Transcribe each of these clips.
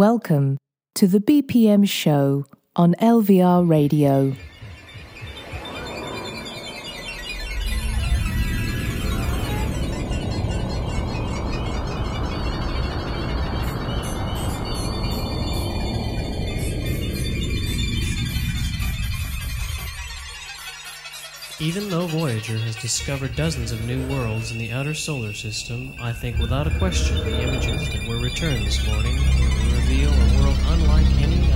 Welcome to the BPM show on LVR Radio. Even though Voyager has discovered dozens of new worlds in the outer solar system, I think without a question the images that were returned this morning reveal a world unlike any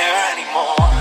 care anymore.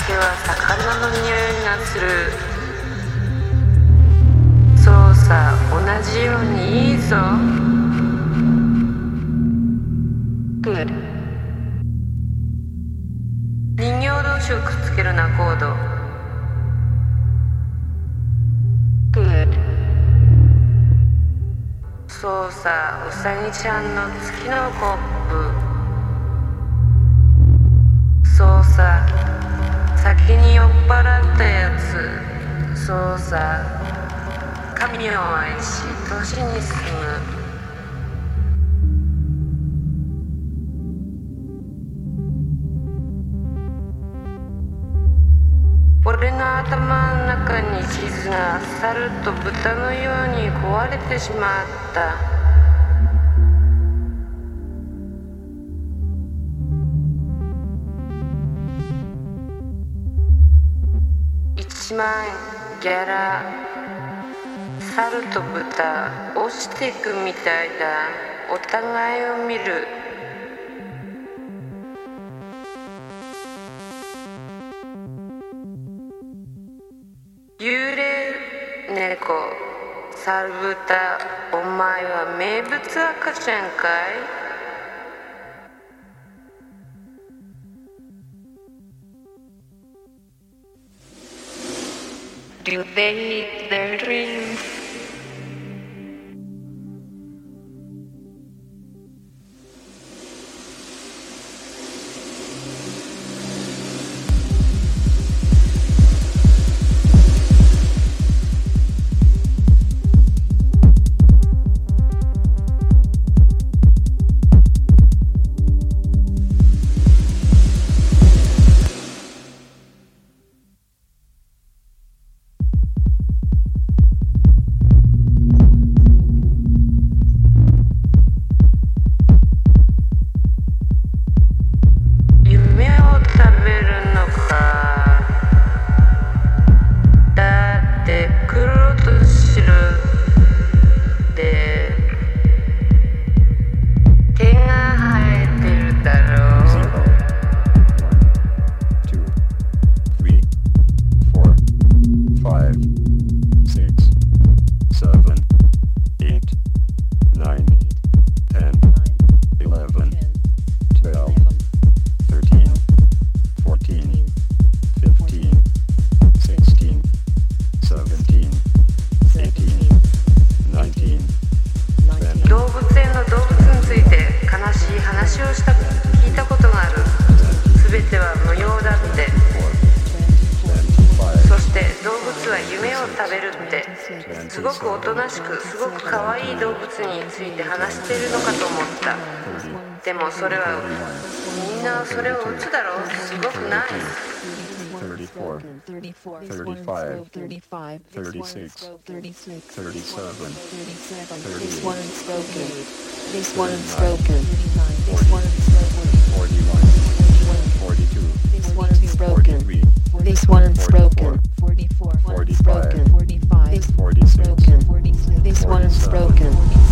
酒は魚の匂いがする。そうさ同じようにいいぞ。Good. 人形同士をくっつけるなコード Good. そうさうさぎちゃんの月のコップ。そうさ先に酔っ払ったやつそうさ神を愛し年に住む。俺の頭の中に地図が猿と豚のように壊れてしまった。1万ギャラ。猿と豚落ちていくみたいだ。お互いを見る。幽霊猫。猿豚。お前は名物赤ちゃんかい？You bathe their dreams. 35, 36, 36, 37, 37, 38, this one is broken, one spoken, 49, this one 42, this one broken. This one's broken. 44. 45. 45. This 46. Broken. This one's broken. This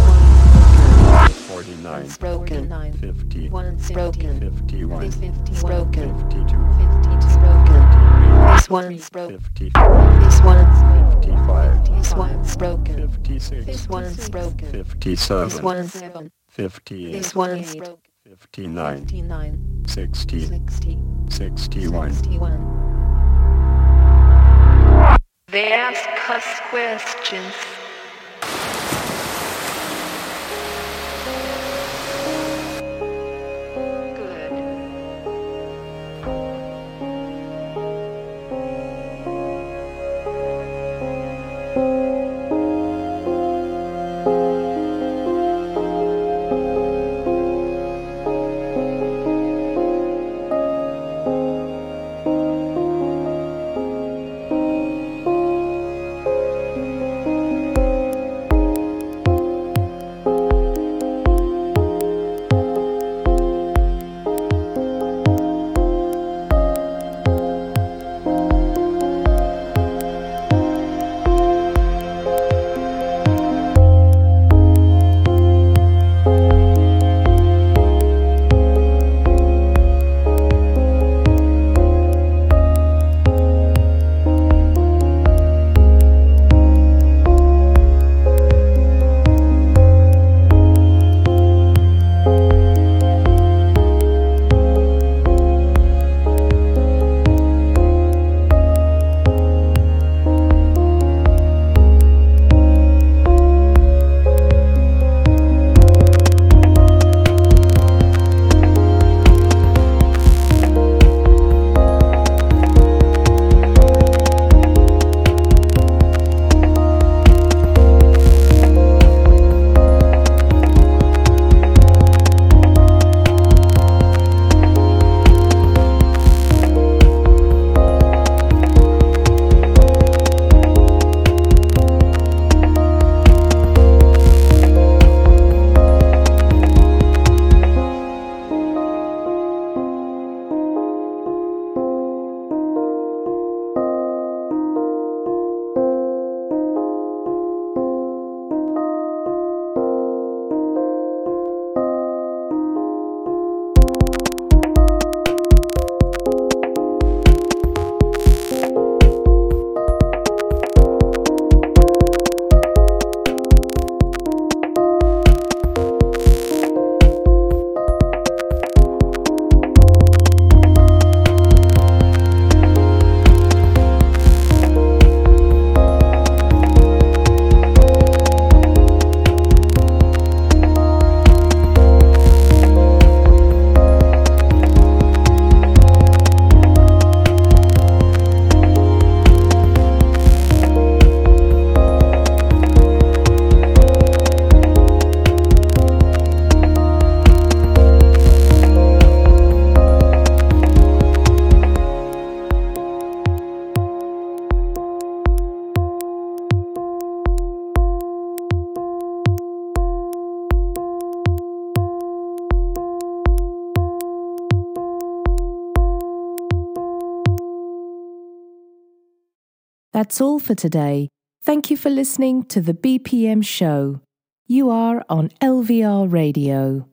one's broken. 49. Broken. 50. One's broken. 51. 50. Broken. 52. 50's. This one's broken. 54. This one's 55. This one's broken. 56. This one's broken. 57. This one's seven. 58. This one's broken. 59. 59. 60. 60. 61. 61. They ask us questions. That's all for today. Thank you for listening to the BPM show. You are on LVR Radio.